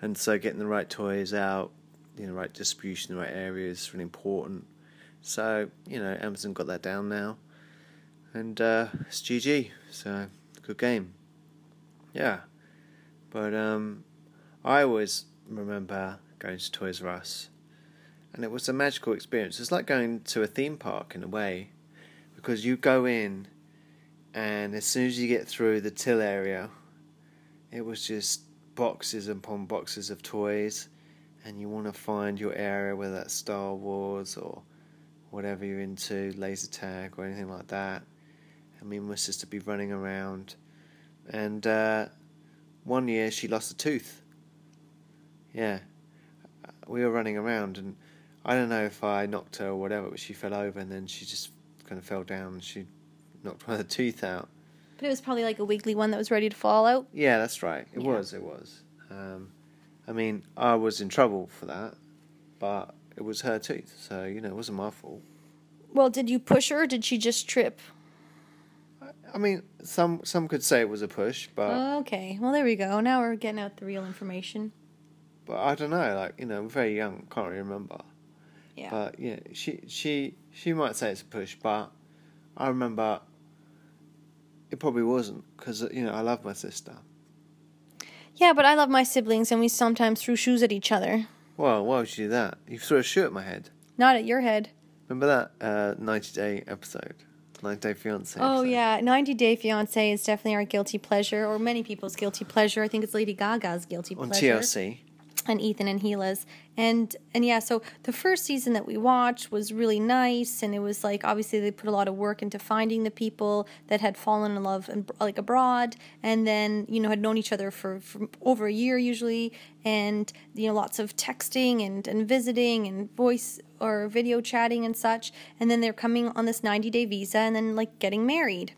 and so getting the right toys out, you know, right distribution, the right areas is really important. So you know, Amazon got that down now, and uh, it's GG. So good game. Yeah, but um, I always remember going to Toys R Us and it was a magical experience. It's like going to a theme park in a way, because you go in, and as soon as you get through the till area, it was just boxes upon boxes of toys, and you want to find your area, whether that's Star Wars or whatever you're into, laser tag or anything like that. I mean, my sister be running around, and uh, one year she lost a tooth. Yeah, we were running around and I don't know if I knocked her or whatever, but she fell over and then she just kind of fell down and she knocked one of the teeth out. But it was probably like a wiggly one that was ready to fall out. Yeah, that's right. It yeah. was. It was. Um, I mean, I was in trouble for that, but it was her tooth, so you know, it wasn't my fault. Well, did you push her? or Did she just trip? I mean, some some could say it was a push, but okay. Well, there we go. Now we're getting out the real information. But I don't know. Like you know, I'm very young. Can't really remember. Yeah. But yeah, she she she might say it's a push, but I remember it probably wasn't because you know I love my sister. Yeah, but I love my siblings, and we sometimes threw shoes at each other. Well, why would you do that? You threw a shoe at my head. Not at your head. Remember that uh, 90 Day episode? 90 Day Fiance. Oh, yeah. 90 Day Fiance is definitely our guilty pleasure, or many people's guilty pleasure. I think it's Lady Gaga's guilty pleasure. On TLC and Ethan and Hila's. And and yeah, so the first season that we watched was really nice and it was like obviously they put a lot of work into finding the people that had fallen in love and like abroad and then, you know, had known each other for, for over a year usually and you know lots of texting and and visiting and voice or video chatting and such and then they're coming on this 90-day visa and then like getting married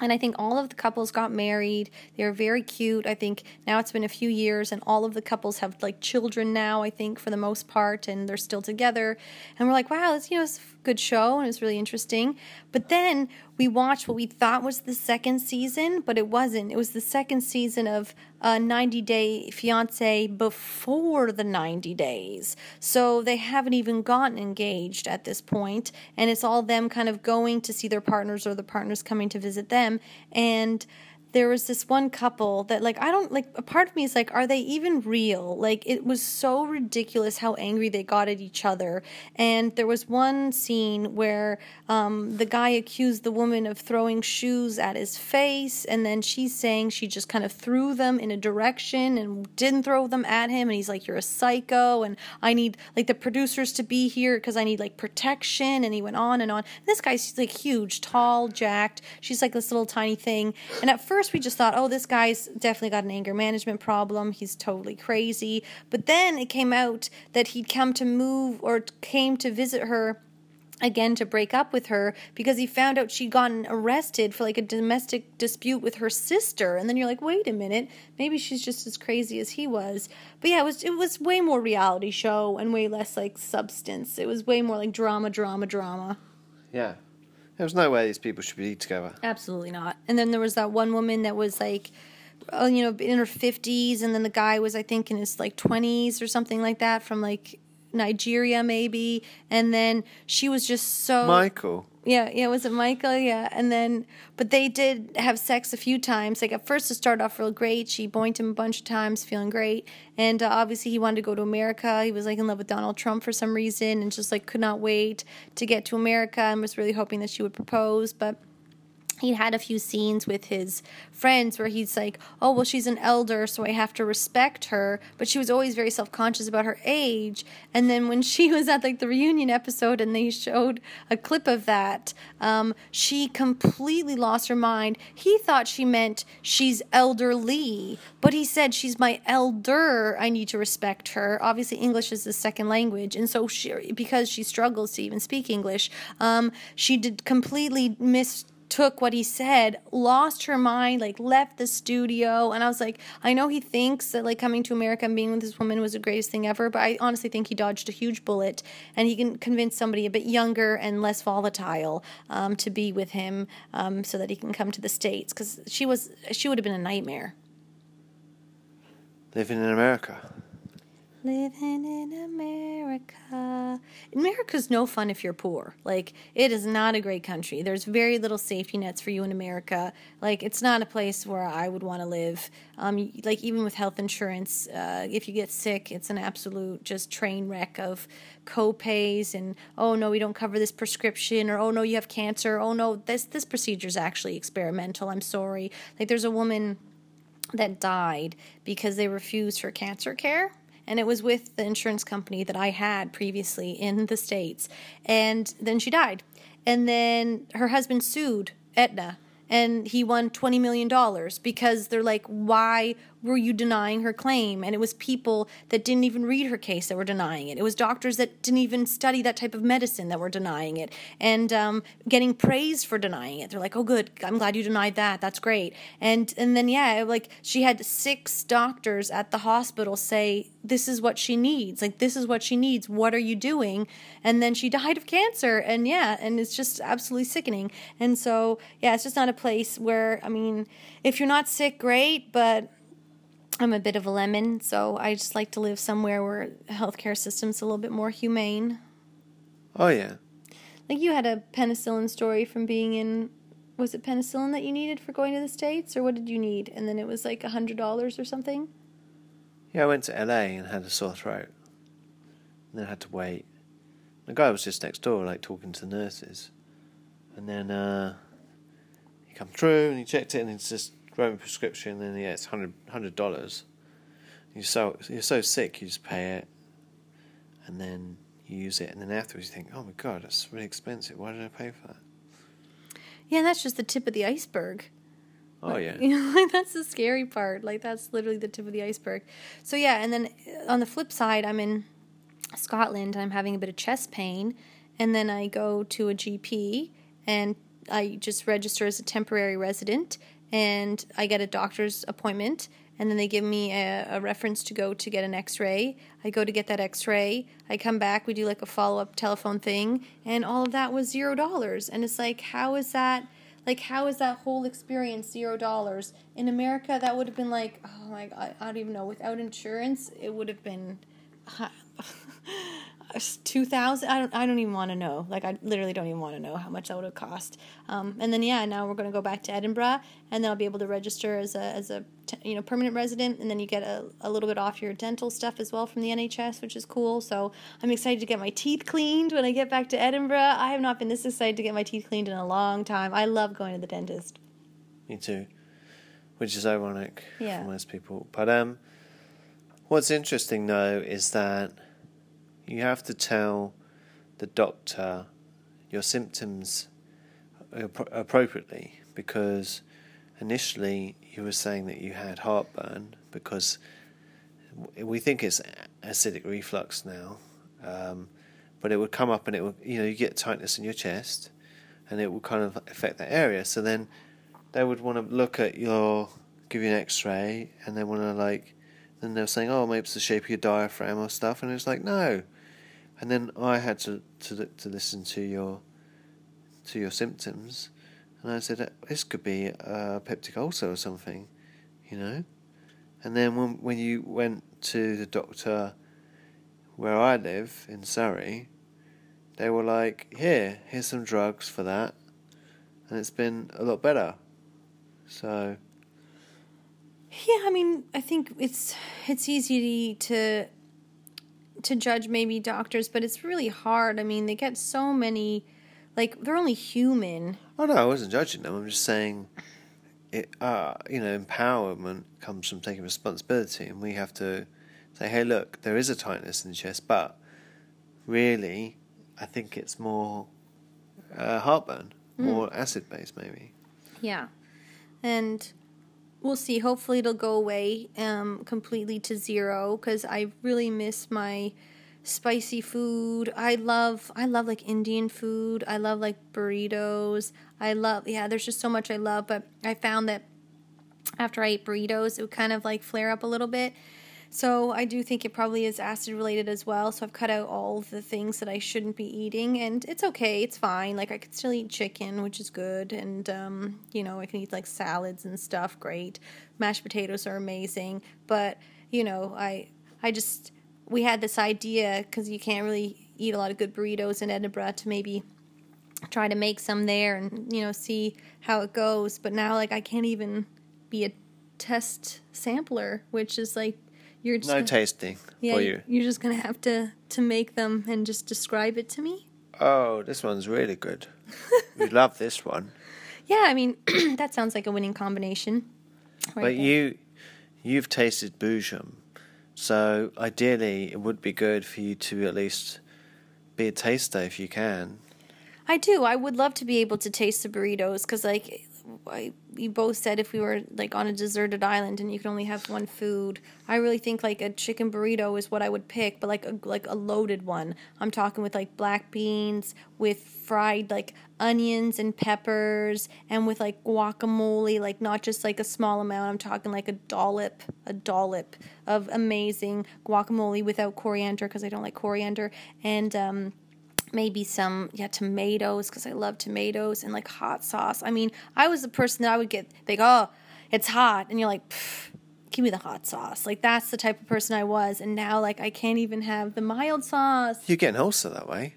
and I think all of the couples got married. They are very cute. I think now it's been a few years, and all of the couples have like children now. I think for the most part, and they're still together. And we're like, wow, it's you know, good show and it was really interesting. But then we watched what we thought was the second season, but it wasn't. It was the second season of uh, 90 Day Fiance before the 90 days. So they haven't even gotten engaged at this point, and it's all them kind of going to see their partners or the partners coming to visit them. And there was this one couple that like I don't like a part of me is like are they even real? Like it was so ridiculous how angry they got at each other. And there was one scene where um, the guy accused the woman of throwing shoes at his face and then she's saying she just kind of threw them in a direction and didn't throw them at him and he's like you're a psycho and I need like the producers to be here because I need like protection and he went on and on. And this guy's like huge, tall, jacked. She's like this little tiny thing. And at first first we just thought, oh, this guy's definitely got an anger management problem. He's totally crazy. But then it came out that he'd come to move or came to visit her again to break up with her because he found out she'd gotten arrested for like a domestic dispute with her sister and then you're like wait a minute maybe she's just as crazy as he was but yeah it was it was way more reality show and way less like substance it was way more like drama drama drama Yeah. There was no way these people should be together. Absolutely not. And then there was that one woman that was like, uh, you know, in her 50s, and then the guy was, I think, in his like 20s or something like that from like Nigeria, maybe. And then she was just so. Michael. Yeah, yeah, was it Michael? Yeah, and then, but they did have sex a few times. Like at first, it started off real great. She boinked him a bunch of times, feeling great. And uh, obviously, he wanted to go to America. He was like in love with Donald Trump for some reason, and just like could not wait to get to America, and was really hoping that she would propose. But he had a few scenes with his friends where he's like, "Oh, well, she's an elder, so I have to respect her." But she was always very self-conscious about her age. And then when she was at like the reunion episode and they showed a clip of that, um, she completely lost her mind. He thought she meant she's elderly, but he said she's my elder. I need to respect her. Obviously, English is the second language, and so she, because she struggles to even speak English, um, she did completely miss took what he said, lost her mind, like left the studio. And I was like, I know he thinks that like coming to America and being with this woman was the greatest thing ever, but I honestly think he dodged a huge bullet and he can convince somebody a bit younger and less volatile um, to be with him um, so that he can come to the States because she was, she would have been a nightmare. Living in America. Living in America. America's no fun if you're poor. Like, it is not a great country. There's very little safety nets for you in America. Like, it's not a place where I would want to live. Um, like, even with health insurance, uh, if you get sick, it's an absolute just train wreck of co-pays and oh no we don't cover this prescription or oh no you have cancer oh no this this procedure is actually experimental i'm sorry like there's a woman that died because they refused her cancer care and it was with the insurance company that I had previously in the States. And then she died. And then her husband sued Aetna and he won $20 million because they're like, why were you denying her claim? And it was people that didn't even read her case that were denying it. It was doctors that didn't even study that type of medicine that were denying it and um, getting praised for denying it. They're like, oh, good, I'm glad you denied that. That's great. And and then yeah, like she had six doctors at the hospital say this is what she needs. Like this is what she needs. What are you doing? And then she died of cancer. And yeah, and it's just absolutely sickening. And so yeah, it's just not a place where I mean, if you're not sick, great, but I'm a bit of a lemon, so I just like to live somewhere where healthcare system's a little bit more humane. Oh yeah. Like you had a penicillin story from being in was it penicillin that you needed for going to the States or what did you need? And then it was like a hundred dollars or something? Yeah, I went to LA and had a sore throat. And then I had to wait. The guy was just next door, like talking to the nurses. And then uh, he come through and he checked it and it's just wrote a prescription and then, yeah, it's hundred hundred dollars. You're so you're so sick, you just pay it, and then you use it, and then afterwards you think, oh my god, that's really expensive. Why did I pay for that? Yeah, that's just the tip of the iceberg. Oh yeah. You know, like that's the scary part. Like that's literally the tip of the iceberg. So yeah, and then uh, on the flip side, I'm in Scotland and I'm having a bit of chest pain, and then I go to a GP and I just register as a temporary resident and I get a doctor's appointment and then they give me a, a, reference to go to get an x-ray. I go to get that x-ray. I come back. We do like a follow-up telephone thing and all of that was zero dollars. And it's like how is that like how is that whole experience zero dollars? In america that would have been like oh my god i don't even know. Without insurance it would have been two thousand. I don't. I don't even want to know. Like I literally don't even want to know how much that would have cost. Um, and then yeah, now we're going to go back to Edinburgh, and then I'll be able to register as a as a you know permanent resident, and then you get a, a little bit off your dental stuff as well from the NHS, which is cool. So I'm excited to get my teeth cleaned when I get back to Edinburgh. I have not been this excited to get my teeth cleaned in a long time. I love going to the dentist. Me too, which is ironic yeah. for most people. But um, what's interesting though is that you have to tell the doctor your symptoms appropriately because initially you were saying that you had heartburn because we think it's acidic reflux now, um, but it would come up and it would you know you get tightness in your chest, and it would kind of affect that area. So then they would want to look at your give you an X-ray and they want to like then they're saying oh maybe it's the shape of your diaphragm or stuff and it's like no and then I had to to to listen to your to your symptoms, and I said uh, this could be a peptic ulcer or something, you know. And then when when you went to the doctor where I live in Surrey, they were like, "Here, here's some drugs for that," and it's been a lot better. So. Yeah, I mean, I think it's it's easy to to judge maybe doctors, but it's really hard. I mean, they get so many, like they're only human. Oh no, I wasn't judging them. I'm just saying, it. Uh, you know, empowerment comes from taking responsibility, and we have to say, hey, look, there is a tightness in the chest, but really, I think it's more uh, heartburn, mm. more acid base, maybe. Yeah, and we'll see. Hopefully, it'll go away um, completely to zero because I really miss my spicy food. I love I love like Indian food. I love like burritos. I love yeah. There's just so much I love, but I found that after I ate burritos, it would kind of like flare up a little bit. So I do think it probably is acid related as well. So I've cut out all the things that I shouldn't be eating, and it's okay. It's fine. Like I could still eat chicken, which is good, and um, you know I can eat like salads and stuff. Great, mashed potatoes are amazing. But you know I I just we had this idea because you can't really eat a lot of good burritos in Edinburgh to maybe try to make some there and you know see how it goes. But now like I can't even be a test sampler, which is like you're just no gonna, tasting yeah, for you. You're just gonna have to to make them and just describe it to me. Oh, this one's really good. we love this one. Yeah, I mean that sounds like a winning combination. Right but there. you, you've tasted Boojum, so ideally it would be good for you to at least be a taster if you can. I do. I would love to be able to taste the burritos because, like, I, we both said if we were like on a deserted island and you could only have one food, I really think like a chicken burrito is what I would pick, but like a like a loaded one. I'm talking with like black beans with fried like onions and peppers and with like guacamole, like not just like a small amount. I'm talking like a dollop, a dollop of amazing guacamole without coriander because I don't like coriander and um maybe some yeah tomatoes because I love tomatoes and like hot sauce. I mean, I was the person that I would get like, oh, it's hot, and you're like, give me the hot sauce. Like that's the type of person I was, and now like I can't even have the mild sauce. You're getting wholesome that way.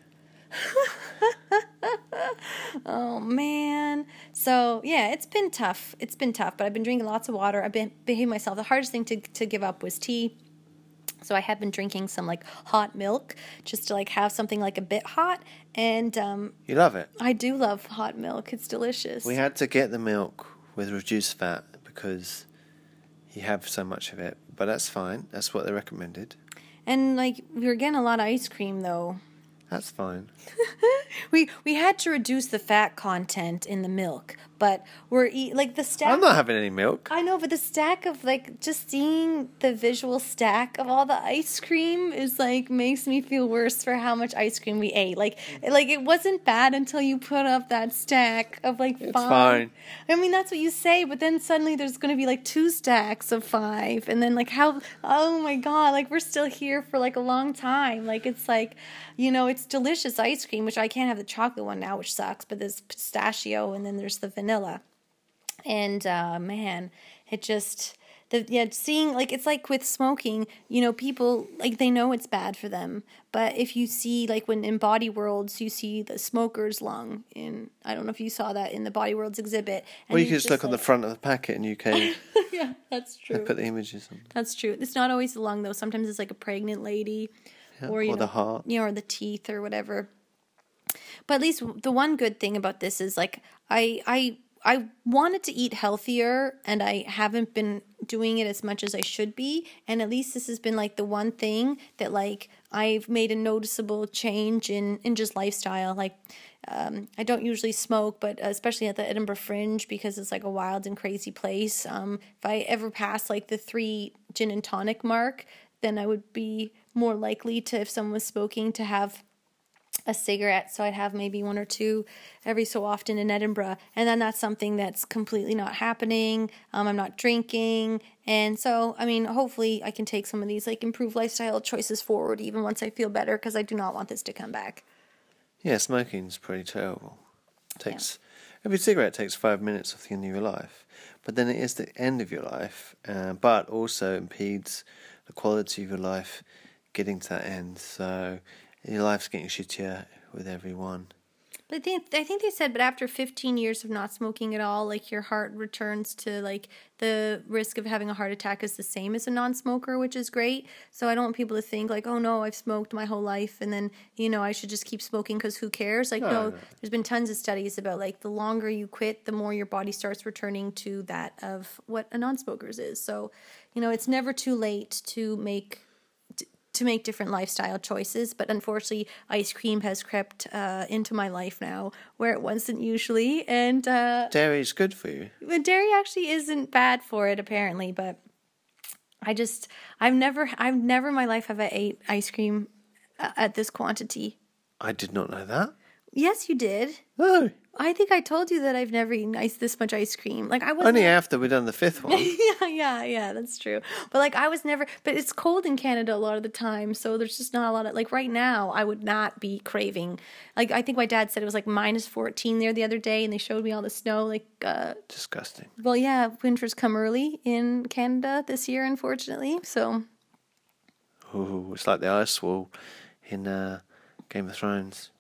oh man. So yeah, it's been tough. It's been tough, but I've been drinking lots of water. I've been behaving myself. The hardest thing to to give up was tea. So I have been drinking some like hot milk just to like have something like a bit hot. And um, you love it. I do love hot milk. It's delicious. We had to get the milk with reduced fat because you have so much of it, but that's fine. That's what they recommended. And like we were getting a lot of ice cream though. That's fine. we we had to reduce the fat content in the milk, but we're eat like the stack. I'm not having any milk. I know, but the stack of like just seeing the visual stack of all the ice cream is like makes me feel worse for how much ice cream we ate. Like, like it wasn't bad until you put up that stack of like It's five. fine. I mean, that's what you say, but then suddenly there's going to be like two stacks of five, and then like how? Oh my god! Like we're still here for like a long time. Like it's like, you know, it's delicious ice cream, which I can't have the chocolate one now, which sucks. But there's pistachio, and then there's the vanilla and uh, man, it just the yeah seeing like it's like with smoking, you know, people like they know it's bad for them, but if you see like when in Body Worlds you see the smoker's lung in I don't know if you saw that in the Body Worlds exhibit. and Or you can just look on the front of the packet and you can yeah, that's true. put the images on. That's true. It's not always the lung though. Sometimes it's like a pregnant lady, or you or know, the heart. you know, or the teeth or whatever. But at least the one good thing about this is like I I I wanted to eat healthier and I haven't been doing it as much as I should be. And at least this has been like the one thing that like I've made a noticeable change in in just lifestyle. Like um, I don't usually smoke, but especially at the Edinburgh Fringe because it's like a wild and crazy place. Um, if I ever pass like the three gin and tonic mark, then I would be more likely to, if someone was smoking, to have a cigarette. So I'd have maybe one or two every so often in Edinburgh. And then that's something that's completely not happening. Um, I'm not drinking. And so, I mean, hopefully I can take some of these like improved lifestyle choices forward even once I feel better because I do not want this to come back. Yeah, smoking's pretty terrible. It takes every cigarette takes five minutes off the end of your life, but then it is the end of your life, uh, but also impedes the quality of your life getting to that end. So your life's getting shittier with every one. But I think I think they said, but after 15 years of not smoking at all, like your heart returns to like the risk of having a heart attack is the same as a non-smoker, which is great. So I don't want people to think like, oh no, I've smoked my whole life, and then you know I should just keep smoking because who cares? Like No, no, no. there's been tons of studies about like the longer you quit, the more your body starts returning to that of what a non-smoker's is. So you know it's never too late to make to make different lifestyle choices. But unfortunately, ice cream has crept uh, into my life now, where it wasn't usually. And uh, is good for you. dairy actually isn't bad for it, apparently. But I just, I've never, I've never in my life have I ate ice cream uh, at this quantity. I did not know that. Yes, you did. I think I told you that I've never eaten ice this much ice cream. Like I was only after we've done the fifth one. yeah, yeah, yeah, that's true. But like I was never but it's cold in Canada a lot of the time, so there's just not a lot of like right now I would not be craving. Like I think my dad said it was like minus 14 there the other day and they showed me all the snow like uh Disgusting. well yeah, winter's come early in Canada this year unfortunately. So Ooh, it's like the ice wall in uh, Game of Thrones.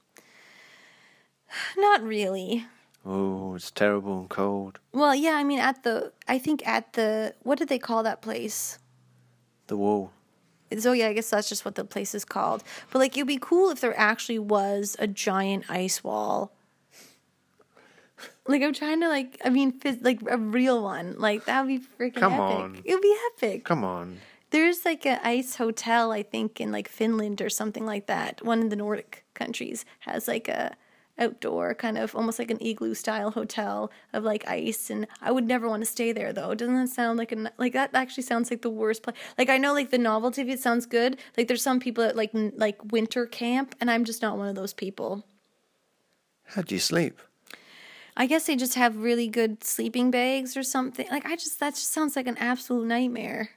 Not really. Oh, it's terrible and cold. Well, yeah, I mean at the I think at the what did they call that place? The wall. So yeah, I guess that's just what the place is called. But like, it'd be cool if there actually was a giant ice wall. Like I'm trying to like, I mean, phys- like a real one. Like that would be freaking Come epic. on. It would be epic. Come on. There's like an ice hotel, I think, in like Finland or something like that. One in the Nordic countries has like a outdoor kind of almost like an igloo style hotel of like ice and I would never want to stay there though. Doesn't that sound like a n- like that actually sounds like the worst place. Like I know like the novelty of it sounds good. Like there's some people that like n- like winter camp and I'm just not one of those people. How do you sleep? I guess they just have really good sleeping bags or something. Like I just that just sounds like an absolute nightmare.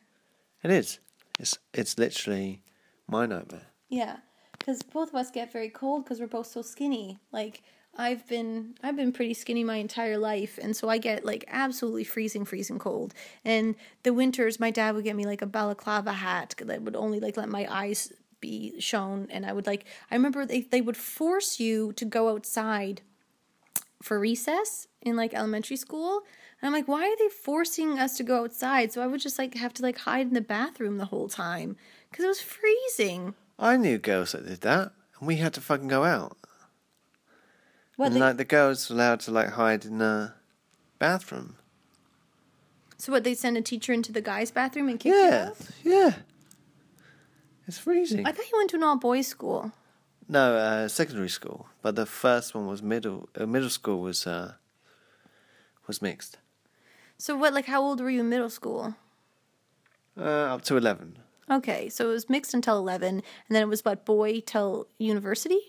It is. It's it's literally my nightmare. Yeah, because both of us get very cold because we're both so skinny. Like I've been, I've been pretty skinny my entire life, and so I get like absolutely freezing, freezing cold. And the winters, my dad would get me like a balaclava hat that would only like let my eyes be shown, and I would like. I remember they they would force you to go outside for recess in like elementary school. And I'm like, why are they forcing us to go outside? So I would just like have to like hide in the bathroom the whole time because it was freezing. I knew girls that did that, and we had to fucking go out. What and they, like the girls were allowed to like hide in the bathroom. so what they send a teacher into the guys' bathroom and kick you Yeah, out? yeah. It's freezing. I thought you went to an all boys school. No, uh, secondary school, but the first one was middle. Uh, middle school was uh, was mixed. So what? Like, how old were you in middle school? Uh, up to 11. Okay, so it was mixed until eleven, and then it was what boy till university.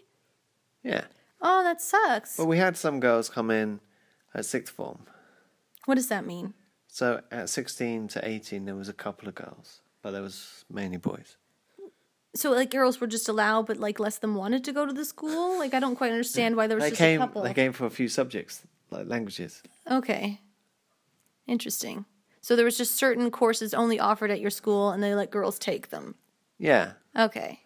Yeah. Oh, that sucks. Well, we had some girls come in at sixth form. What does that mean? So at 16 to 18, there was a couple of girls, but there was mainly boys. So like girls were just allowed, but like less than wanted to go to the school. Like I don't quite understand why there was They just came, a couple. they came for a few subjects, like languages. Okay, interesting. So there was just certain courses only offered at your school, and they let girls take them. Yeah. Okay.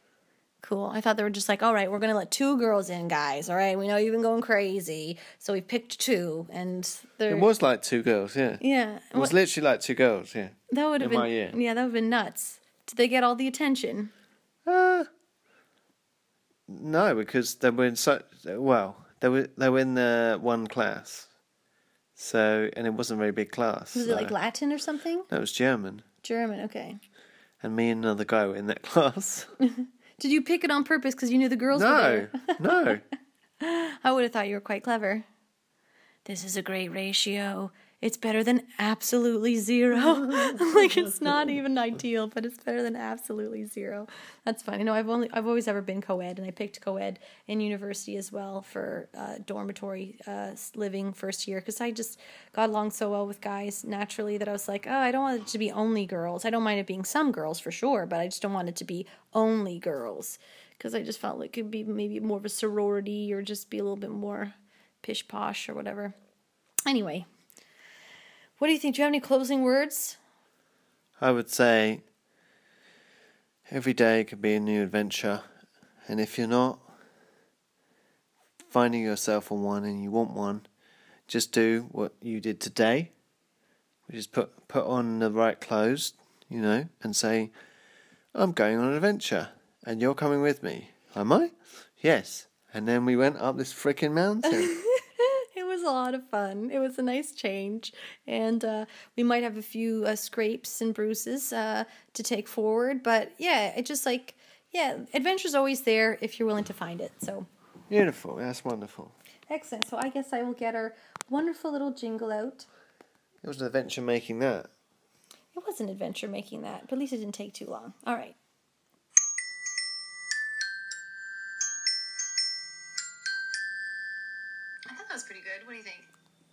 Cool. I thought they were just like, all right, we're going to let two girls in, guys. All right. We know you've been going crazy. So we picked two. And they're. It was like two girls, yeah. Yeah. It was literally like two girls, yeah. that would have been. my year. Yeah, that would have been nuts. Did they get all the attention? Uh, no, because they were in such well, they were they were in the one class, so and it wasn't a very big class. Was so- it like Latin or something? No, it was German, German. Okay. and me and another guy were in that class. Did you pick it on purpose because you knew the girls were no, there? no, I would have thought you were quite clever. This is a great ratio. It's better than absolutely zero. like it's not even ideal, but it's better than absolutely zero. That's funny. No, I've only I've always ever been co-ed, and I picked co-ed in university as well for uh, dormitory uh, living first year because I just got along so well with guys naturally that I was like, oh, I don't want it to be only girls. I don't mind it being some girls for sure, but I just don't want it to be only girls because I just felt like it could be maybe more of a sorority or just be a little bit more pish posh or whatever. Anyway, what do you think? Do you have any closing words? I would say every day could be a new adventure, and if you're not finding yourself on one and you want one, just do what you did today, which is put put on the right clothes, you know, and say, "I'm going on an adventure, and you're coming with me." Am I? Yes. And then we went up this freaking mountain. A lot of fun. It was a nice change, and uh, we might have a few uh, scrapes and bruises uh, to take forward. But yeah, it just like yeah, adventure's always there if you're willing to find it. So Beautiful. That's wonderful. excellent. So I guess I will get our wonderful little jingle out. It was an adventure making that. It was an adventure making that, but at least it didn't take too long. All right.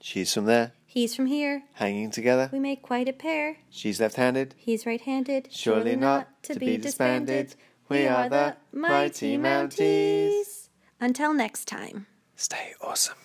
She's from there, He's from here. hanging together. We make quite a pair. She's left-handed. He's right-handed. Surely not to be disbanded. We are the Mighty Mounties. Until next time. Stay awesome.